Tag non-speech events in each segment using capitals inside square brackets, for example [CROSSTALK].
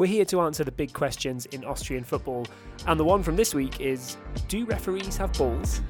We're here to answer the big questions in Austrian football, and the one from this week is Do referees have balls?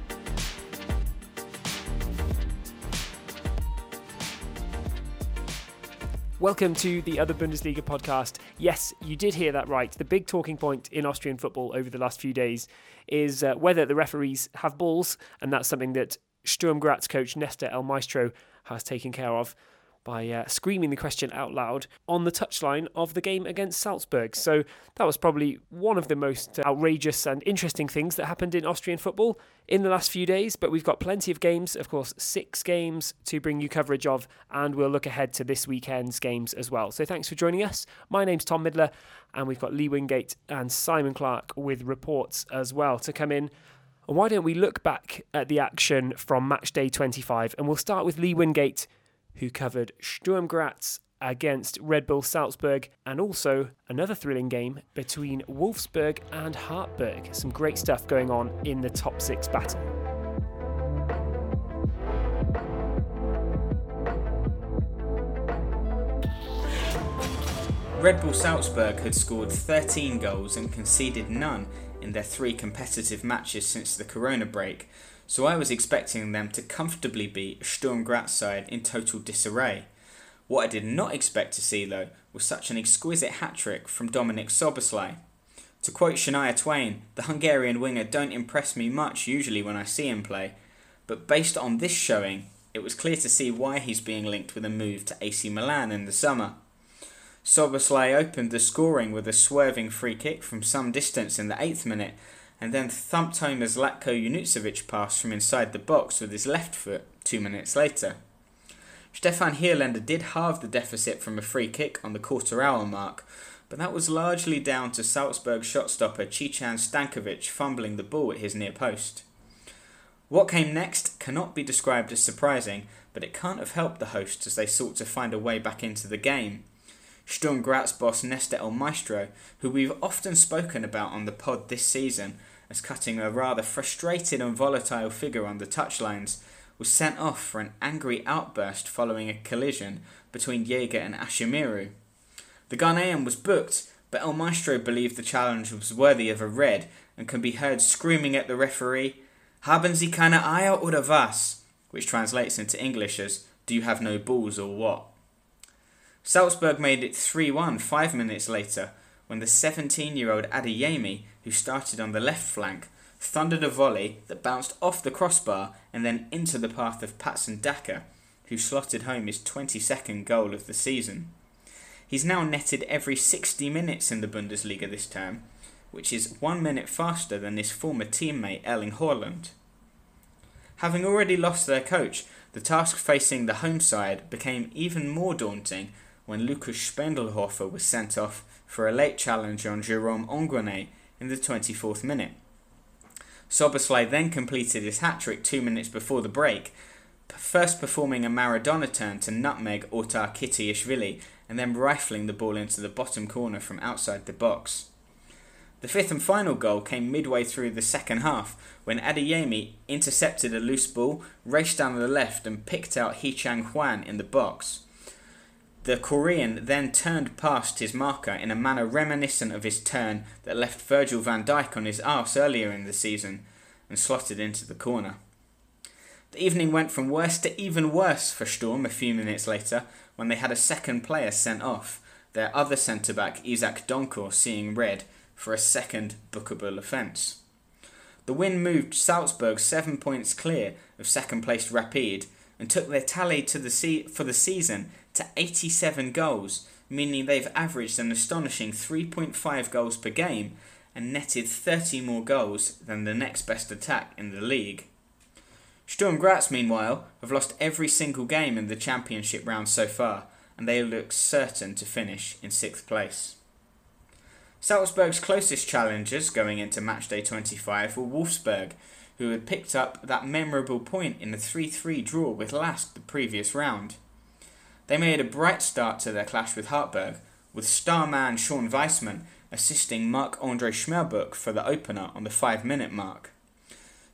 Welcome to the Other Bundesliga podcast. Yes, you did hear that right. The big talking point in Austrian football over the last few days is uh, whether the referees have balls, and that's something that Sturm Graz coach Nestor El Maestro has taken care of by uh, screaming the question out loud on the touchline of the game against Salzburg. So that was probably one of the most outrageous and interesting things that happened in Austrian football in the last few days. But we've got plenty of games, of course, six games to bring you coverage of, and we'll look ahead to this weekend's games as well. So thanks for joining us. My name's Tom Midler, and we've got Lee Wingate and Simon Clark with reports as well to come in. why don't we look back at the action from match day 25? And we'll start with Lee Wingate who covered Sturm Graz against Red Bull Salzburg and also another thrilling game between Wolfsburg and Hartberg. Some great stuff going on in the top six battle. Red Bull Salzburg had scored 13 goals and conceded none in their three competitive matches since the corona break, so I was expecting them to comfortably beat Sturm Graz side in total disarray. What I did not expect to see, though, was such an exquisite hat trick from Dominik Szoboszlai. To quote Shania Twain, the Hungarian winger don't impress me much usually when I see him play, but based on this showing, it was clear to see why he's being linked with a move to AC Milan in the summer. Szoboszlai opened the scoring with a swerving free kick from some distance in the 8th minute and then thumped home a Zlatko Junuzovic pass from inside the box with his left foot two minutes later. Stefan Hierländer did halve the deficit from a free kick on the quarter hour mark, but that was largely down to Salzburg shotstopper Cican Stankovic fumbling the ball at his near post. What came next cannot be described as surprising, but it can't have helped the hosts as they sought to find a way back into the game. Sturm Graz boss Nestor El Maestro, who we've often spoken about on the pod this season, as cutting a rather frustrated and volatile figure on the touchlines, was sent off for an angry outburst following a collision between Jaeger and Ashimeru. The Ghanaian was booked, but El Maestro believed the challenge was worthy of a red and can be heard screaming at the referee, Haben Sie keine Eier oder was? which translates into English as, Do you have no balls or what? Salzburg made it 3 1 five minutes later when the 17 year old Adeyemi who started on the left flank, thundered a volley that bounced off the crossbar and then into the path of Patson Daka, who slotted home his 22nd goal of the season. He's now netted every 60 minutes in the Bundesliga this term, which is one minute faster than his former teammate Erling Haaland. Having already lost their coach, the task facing the home side became even more daunting when Lukas Spendlhofer was sent off for a late challenge on Jerome Onguéné in the 24th minute. Szoboszlai then completed his hat trick two minutes before the break, first performing a Maradona turn to nutmeg Otar Kiteishvili and then rifling the ball into the bottom corner from outside the box. The fifth and final goal came midway through the second half when Adeyemi intercepted a loose ball, raced down the left, and picked out Hee-chan Hwang in the box. The Korean then turned past his marker in a manner reminiscent of his turn that left Virgil van Dijk on his arse earlier in the season and slotted into the corner. The evening went from worse to even worse for Sturm a few minutes later when they had a second player sent off, their other centre back Isaac Donkor seeing red for a second bookable offence. The win moved Salzburg seven points clear of second placed Rapid and took their tally to the se- for the season to 87 goals, meaning they've averaged an astonishing 3.5 goals per game and netted 30 more goals than the next best attack in the league. Sturm Graz, meanwhile, have lost every single game in the championship round so far, and they look certain to finish in sixth place. Salzburg's closest challengers going into matchday 25 were Wolfsburg, who had picked up that memorable point in the 3 3 draw with Lask the previous round. They made a bright start to their clash with Hartberg, with star man Shon Weissman assisting Marc Andre Schmerböck for the opener on the 5 minute mark.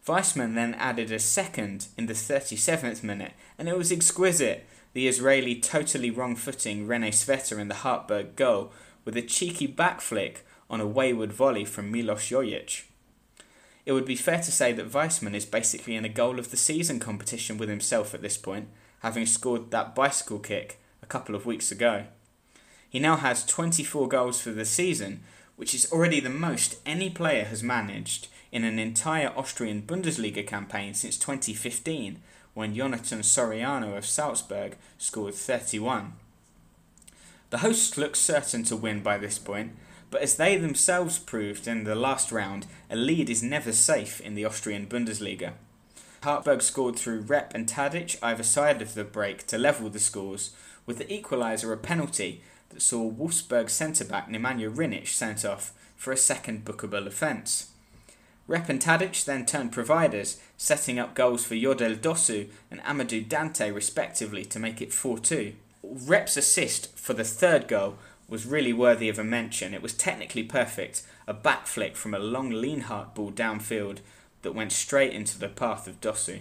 Weissman then added a second in the 37th minute, and it was exquisite. The Israeli totally wrong footing Rene Swete in the Hartberg goal with a cheeky back flick on a wayward volley from Milos Jojic. It would be fair to say that Weissman is basically in a goal of the season competition with himself at this point, having scored that bicycle kick a couple of weeks ago. He now has 24 goals for the season, which is already the most any player has managed in an entire Austrian Bundesliga campaign since 2015, when Jonathan Soriano of Salzburg scored 31. The hosts look certain to win by this point, but as they themselves proved in the last round, a lead is never safe in the Austrian Bundesliga. Hartberg scored through Rep and Tadic either side of the break to level the scores, with the equaliser a penalty that saw Wolfsburg centre back Nemanja Rinic sent off for a second bookable offence. Rep and Tadic then turned providers, setting up goals for Jodel Dossou and Amadou Dante respectively to make it 4 2. Rep's assist for the third goal was really worthy of a mention. It was technically perfect, a back flick from a long Lienhardt ball downfield that went straight into the path of Dossou.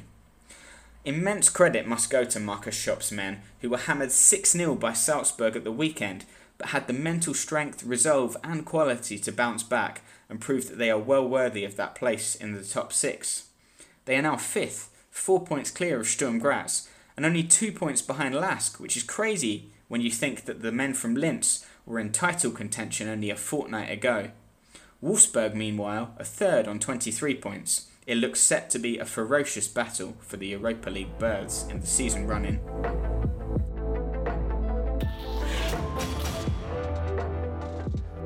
Immense credit must go to Markus Schopp's men, who were hammered 6 0 by Salzburg at the weekend, but had the mental strength, resolve, and quality to bounce back and prove that they are well worthy of that place in the top six. They are now fifth, four points clear of Sturm Graz, and only two points behind Lask, which is crazy when you think that the men from Linz were in title contention only a fortnight ago. Wolfsburg, meanwhile, are third on 23 points. It looks set to be a ferocious battle for the Europa League berths in the season running.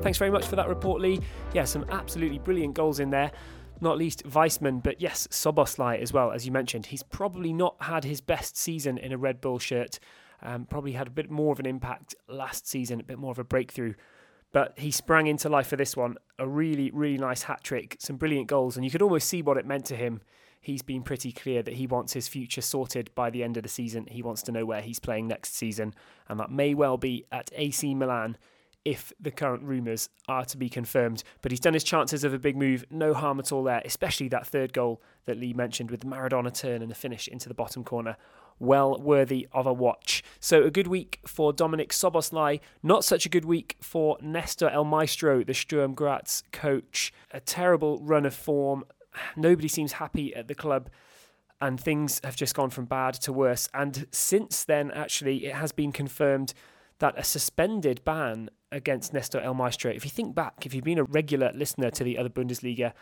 Thanks very much for that report, Lee. Yeah, some absolutely brilliant goals in there. Not least Weissman, but yes, Szoboszlai as well, as you mentioned. He's probably not had his best season in a Red Bull shirt. Um, probably had a bit more of an impact last season, a bit more of a breakthrough. But he sprang into life for this one. A really, really nice hat trick, some brilliant goals, and you could almost see what it meant to him. He's been pretty clear that he wants his future sorted by the end of the season. He wants to know where he's playing next season, and that may well be at AC Milan if the current rumours are to be confirmed. But he's done his chances of a big move, no harm at all there, especially that third goal that Lee mentioned with the Maradona turn and the finish into the bottom corner. Well worthy of a watch. So, a good week for Dominik Szoboszlai. Not such a good week for Nestor El Maestro, the Sturm Graz coach. A terrible run of form. Nobody seems happy at the club and things have just gone from bad to worse. And since then, actually, it has been confirmed that a suspended ban against Nestor El Maestro, if you think back, if you've been a regular listener to the other Bundesliga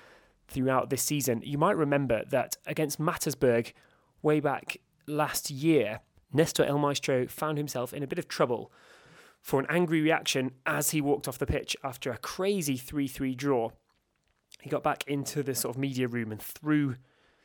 throughout this season, you might remember that against Mattersburg way back last year, Nestor El Maestro found himself in a bit of trouble for an angry reaction as he walked off the pitch after a crazy 3 3 draw. He got back into the sort of media room and threw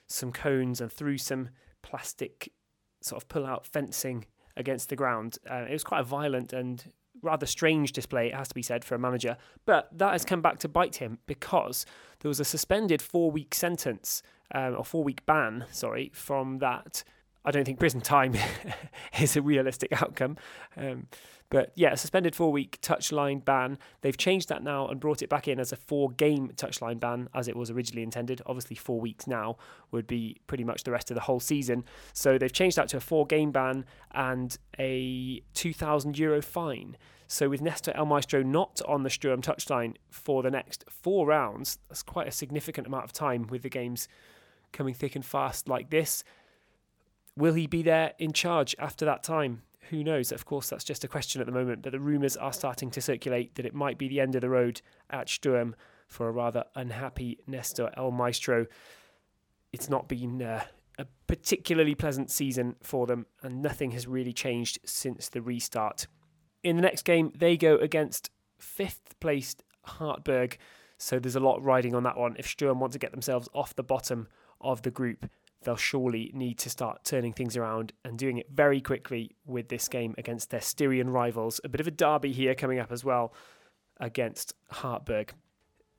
some cones and threw some plastic sort of pull out fencing against the ground. Uh, it was quite a violent and rather strange display, it has to be said, for a manager. But that has come back to bite him because there was a suspended four week sentence, um, or four week ban, sorry, from that. I don't think prison time [LAUGHS] is a realistic outcome. Um, but yeah, a suspended four week touchline ban. They've changed that now and brought it back in as a four game touchline ban as it was originally intended. Obviously, four weeks now would be pretty much the rest of the whole season. So they've changed that to a four game ban and a 2,000 euro fine. So with Nestor El Maestro not on the Sturm touchline for the next four rounds, that's quite a significant amount of time with the games coming thick and fast like this. Will he be there in charge after that time? Who knows? Of course, that's just a question at the moment, but the rumours are starting to circulate that it might be the end of the road at Sturm for a rather unhappy Nestor El Maestro. It's not been uh, a particularly pleasant season for them, and nothing has really changed since the restart. In the next game, they go against fifth placed Hartberg, so there's a lot riding on that one. If Sturm want to get themselves off the bottom of the group, they'll surely need to start turning things around and doing it very quickly with this game against their Styrian rivals. A bit of a derby here coming up as well against Hartberg.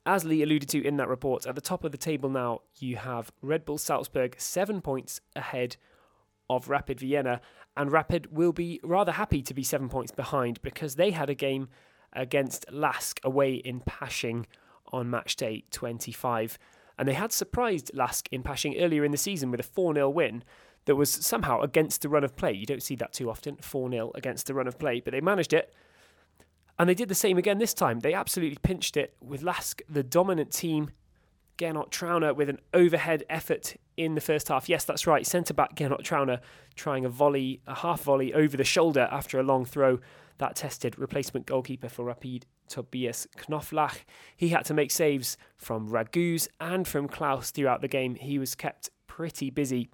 As Lee alluded to in that report, at the top of the table now, you have Red Bull Salzburg seven points ahead of Rapid Vienna, and Rapid will be rather happy to be seven points behind because they had a game against Lask away in Pasching on match day 25. And they had surprised Lask in Pasching earlier in the season with a 4 0 win that was somehow against the run of play. You don't see that too often, 4 0 against the run of play, but they managed it. And they did the same again this time. They absolutely pinched it with Lask, the dominant team. Gernot Trauner with an overhead effort in the first half. Yes, that's right. Centre back Gernot Trauner trying a volley, a half volley over the shoulder after a long throw. That tested replacement goalkeeper for Rapid, Tobias Knoflach. He had to make saves from Raguz and from Klauss throughout the game. He was kept pretty busy.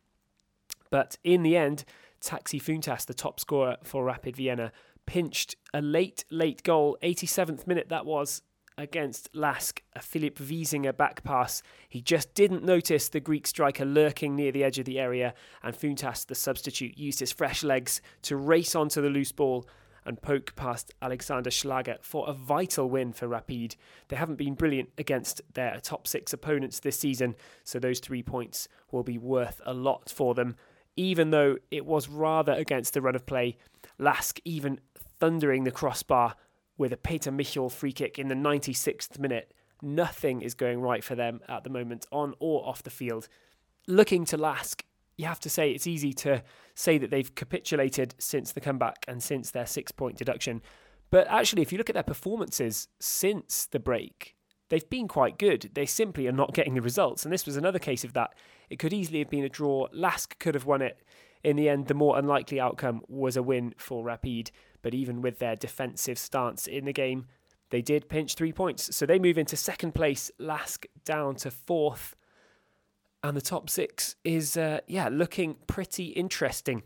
But in the end, Taxi Fountas, the top scorer for Rapid Vienna, pinched a late, late goal, 87th minute that was, against Lask, a Philip Wiesinger back pass. He just didn't notice the Greek striker lurking near the edge of the area, and Fountas, the substitute, used his fresh legs to race onto the loose ball and poke past Alexander Schlager for a vital win for Rapid. They haven't been brilliant against their top six opponents this season, so those three points will be worth a lot for them. Even though it was rather against the run of play, Lask even thundering the crossbar with a Peter Michorl free kick in the 96th minute. Nothing is going right for them at the moment, on or off the field. Looking to Lask, you have to say it's easy to say that they've capitulated since the comeback and since their six point deduction. But actually, if you look at their performances since the break, they've been quite good. They simply are not getting the results. And this was another case of that. It could easily have been a draw. Lask could have won it. In the end, the more unlikely outcome was a win for Rapid. But even with their defensive stance in the game, they did pinch three points. So they move into second place, Lask down to fourth. And the top six is, uh, yeah, looking pretty interesting.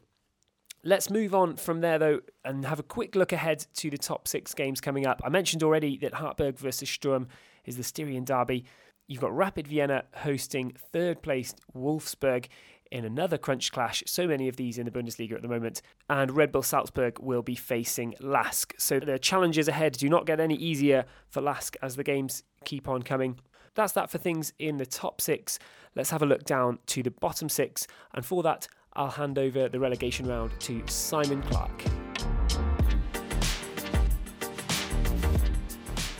Let's move on from there, though, and have a quick look ahead to the top six games coming up. I mentioned already that Hartberg versus Sturm is the Styrian derby. You've got Rapid Vienna hosting third placed Wolfsburg in another crunch clash. So many of these in the Bundesliga at the moment. And Red Bull Salzburg will be facing Lask. So the challenges ahead do not get any easier for Lask as the games keep on coming. That's that for things in the top six. Let's have a look down to the bottom six. And for that, I'll hand over the relegation round to Simon Clark.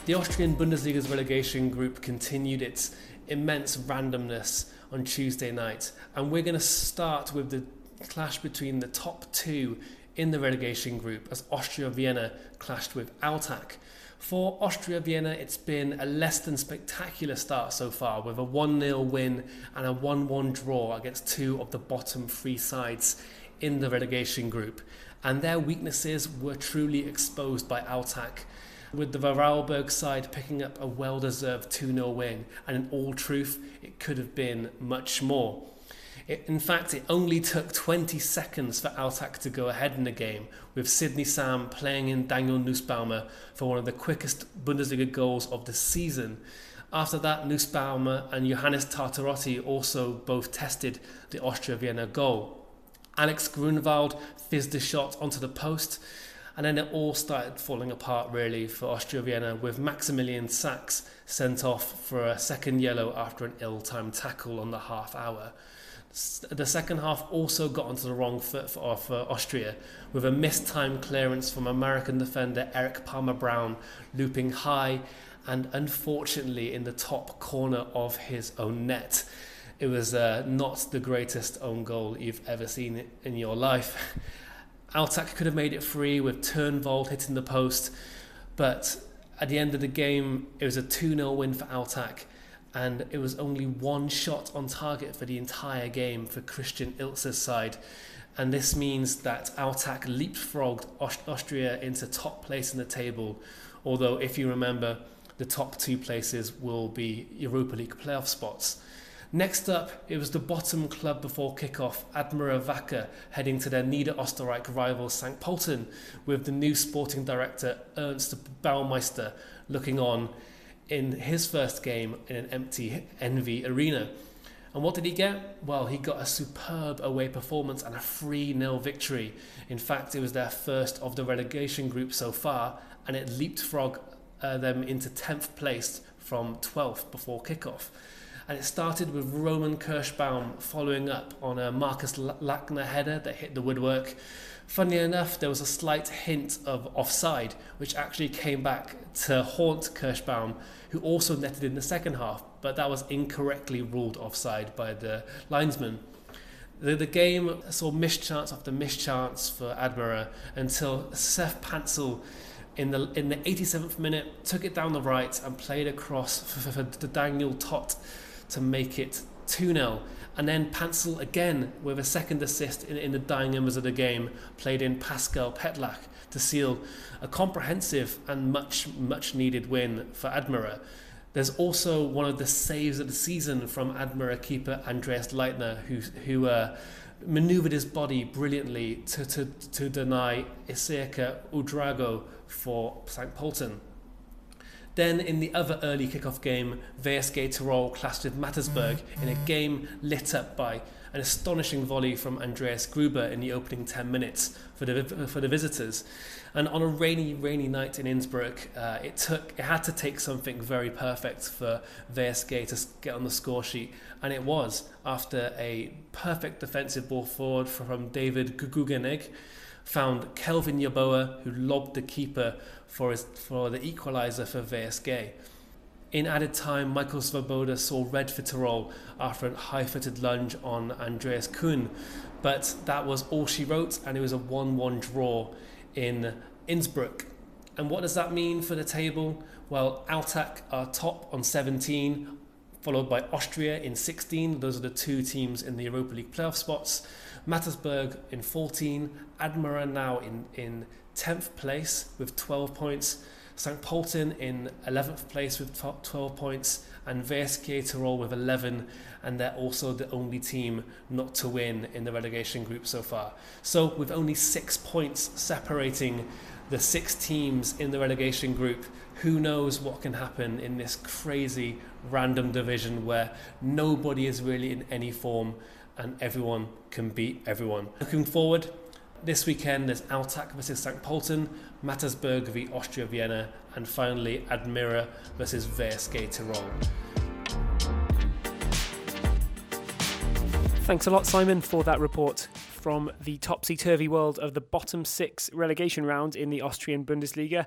The Austrian Bundesliga's relegation group continued its immense randomness on Tuesday night. And we're going to start with the clash between the top two in the relegation group as Austria Vienna clashed with Altach. For Austria Vienna, it's been a less than spectacular start so far, with a 1 0 win and a 1 1 draw against two of the bottom three sides in the relegation group. And their weaknesses were truly exposed by Altach with the Vorarlberg side picking up a well deserved 2 0 win, and in all truth, it could have been much more. It, in fact, it only took 20 seconds for Altach to go ahead in the game, with Sidney Sam playing in Daniel Nussbaumer for one of the quickest Bundesliga goals of the season. After that, Nussbaumer and Johannes Tartarotti also both tested the Austria Vienna goal. Alex Grunwald fizzed the shot onto the post, and then it all started falling apart really for Austria Vienna with Maximilian Sax sent off for a second yellow after an ill timed tackle on the half hour. The second half also got onto the wrong foot for, for Austria with a mistimed clearance from American defender Erik Palmer Brown looping high and unfortunately in the top corner of his own net. It was uh, not the greatest own goal you've ever seen in your life. [LAUGHS] Altach could have made it free with Turnwald hitting the post, but at the end of the game, it was a 2 0 win for Altach, and it was only one shot on target for the entire game for Christian Ilzer's side. And this means that Altach leapfrogged Austria into top place in the table, although, if you remember, the top two places will be Europa League playoff spots. Next up, it was the bottom club before kickoff, Admira Wacker, heading to their Niederösterreich rival St. Pölten, with the new sporting director Ernst Baumeister looking on in his first game in an empty NV arena. And what did he get? Well, he got a superb away performance and a 3 0 victory. In fact, it was their first of the relegation group so far, and it leapfrogged uh, them into 10th place from 12th before kickoff and it started with Roman Kerschbaum following up on a Marcus Lackner header that hit the woodwork. Funnily enough, there was a slight hint of offside, which actually came back to haunt Kerschbaum, who also netted in the second half, but that was incorrectly ruled offside by the linesman. The, the game saw mischance after mischance for Admira until Seth Paintsil in the in the 87th minute, took it down the right and played across for, for, for Daniel Toth to make it 2 0. And then Paintsil again with a second assist in, in the dying embers of the game, played in Pascal Petlach to seal a comprehensive and much, much needed win for Admira. There's also one of the saves of the season from Admira keeper Andreas Leitner, who, who uh, maneuvered his body brilliantly to, to, to deny Issiaka Ouédraogo for St. Pölten. Then in the other early kickoff game, VSG Tirol clashed with Mattersburg in a game lit up by an astonishing volley from Andreas Gruber in the opening 10 minutes for the, for the visitors. And on a rainy, rainy night in Innsbruck, uh, it took it had to take something very perfect for VSG to get on the score sheet, and it was after a perfect defensive ball forward from David Gugganig found Kelvin Yeboah, who lobbed the keeper for, his, for the equaliser for VSG. In added time, Michael Svoboda saw red for Tirol after a high footed lunge on Andreas Kuhn, but that was all she wrote, and it was a 1 1 draw in Innsbruck. And what does that mean for the table? Well, Altach are top on 17, followed by Austria in 16. Those are the two teams in the Europa League playoff spots. Mattersburg in 14, Admira now in, in 10th place with 12 points, St. Pölten in 11th place with 12 points, and VSG Tirol with 11, and they're also the only team not to win in the relegation group so far. So, with only six points separating the six teams in the relegation group, who knows what can happen in this crazy random division where nobody is really in any form and everyone can beat everyone. Looking forward, this weekend there's Altach versus St. Pölten, Mattersburg v Austria Vienna, and finally Admira versus VSG Tirol. Thanks a lot, Simon, for that report from the topsy turvy world of the bottom six relegation round in the Austrian Bundesliga.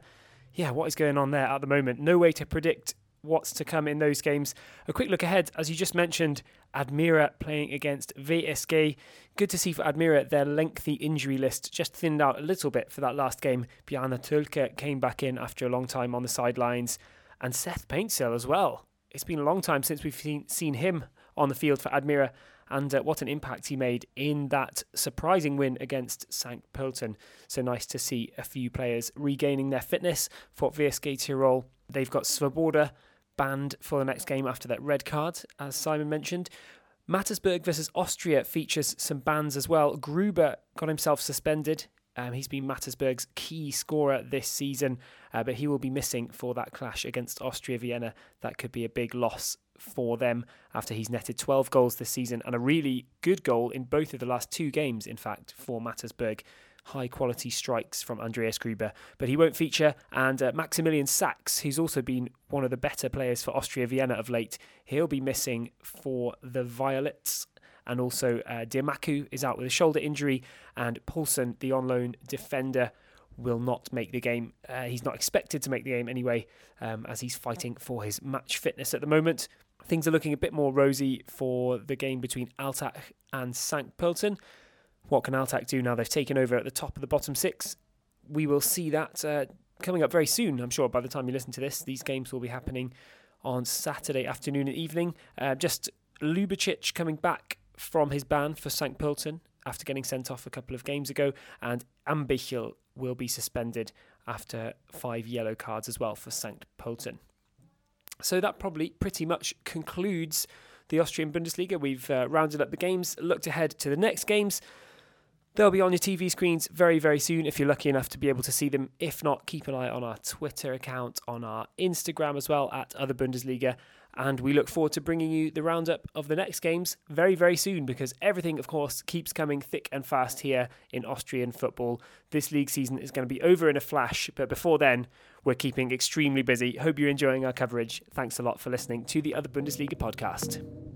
Yeah, what is going on there at the moment? No way to predict what's to come in those games. A quick look ahead, as you just mentioned, Admira playing against VSG. Good to see for Admira their lengthy injury list just thinned out a little bit for that last game. Bjarne Thoelke came back in after a long time on the sidelines, and Seth Paintsil as well. It's been a long time since we've seen, seen him on the field for Admira, and uh, what an impact he made in that surprising win against St. Pölten. So nice to see a few players regaining their fitness for VSG Tirol. They've got Svoboda banned for the next game after that red card, as Simon mentioned. Mattersburg versus Austria features some bans as well. Gruber got himself suspended. Um, he's been Mattersburg's key scorer this season, uh, but he will be missing for that clash against Austria Vienna. That could be a big loss for them after he's netted 12 goals this season and a really good goal in both of the last two games, in fact, for Mattersburg high quality strikes from Andreas Gruber, but he won't feature. And uh, Maximilian Sax, who's also been one of the better players for Austria Vienna of late, he'll be missing for the Violets. And also, uh, Demaku is out with a shoulder injury, and Paulson, the on loan defender, will not make the game. Uh, he's not expected to make the game anyway, um, as he's fighting for his match fitness at the moment. Things are looking a bit more rosy for the game between Altach and St. Pölten. What can Altach do now they've taken over at the top of the bottom six? We will see that uh, coming up very soon. I'm sure by the time you listen to this, these games will be happening on Saturday afternoon and evening. Uh, just Ljubicic coming back from his ban for St. Pölten after getting sent off a couple of games ago, and Ambichel will be suspended after five yellow cards as well for St. Pölten. So that probably pretty much concludes the Austrian Bundesliga. We've uh, rounded up the games, looked ahead to the next games. They'll be on your TV screens very, very soon if you're lucky enough to be able to see them. If not, keep an eye on our Twitter account, on our Instagram as well, at Other Bundesliga. And we look forward to bringing you the roundup of the next games very, very soon because everything, of course, keeps coming thick and fast here in Austrian football. This league season is going to be over in a flash, but before then, we're keeping extremely busy. Hope you're enjoying our coverage. Thanks a lot for listening to the Other Bundesliga podcast.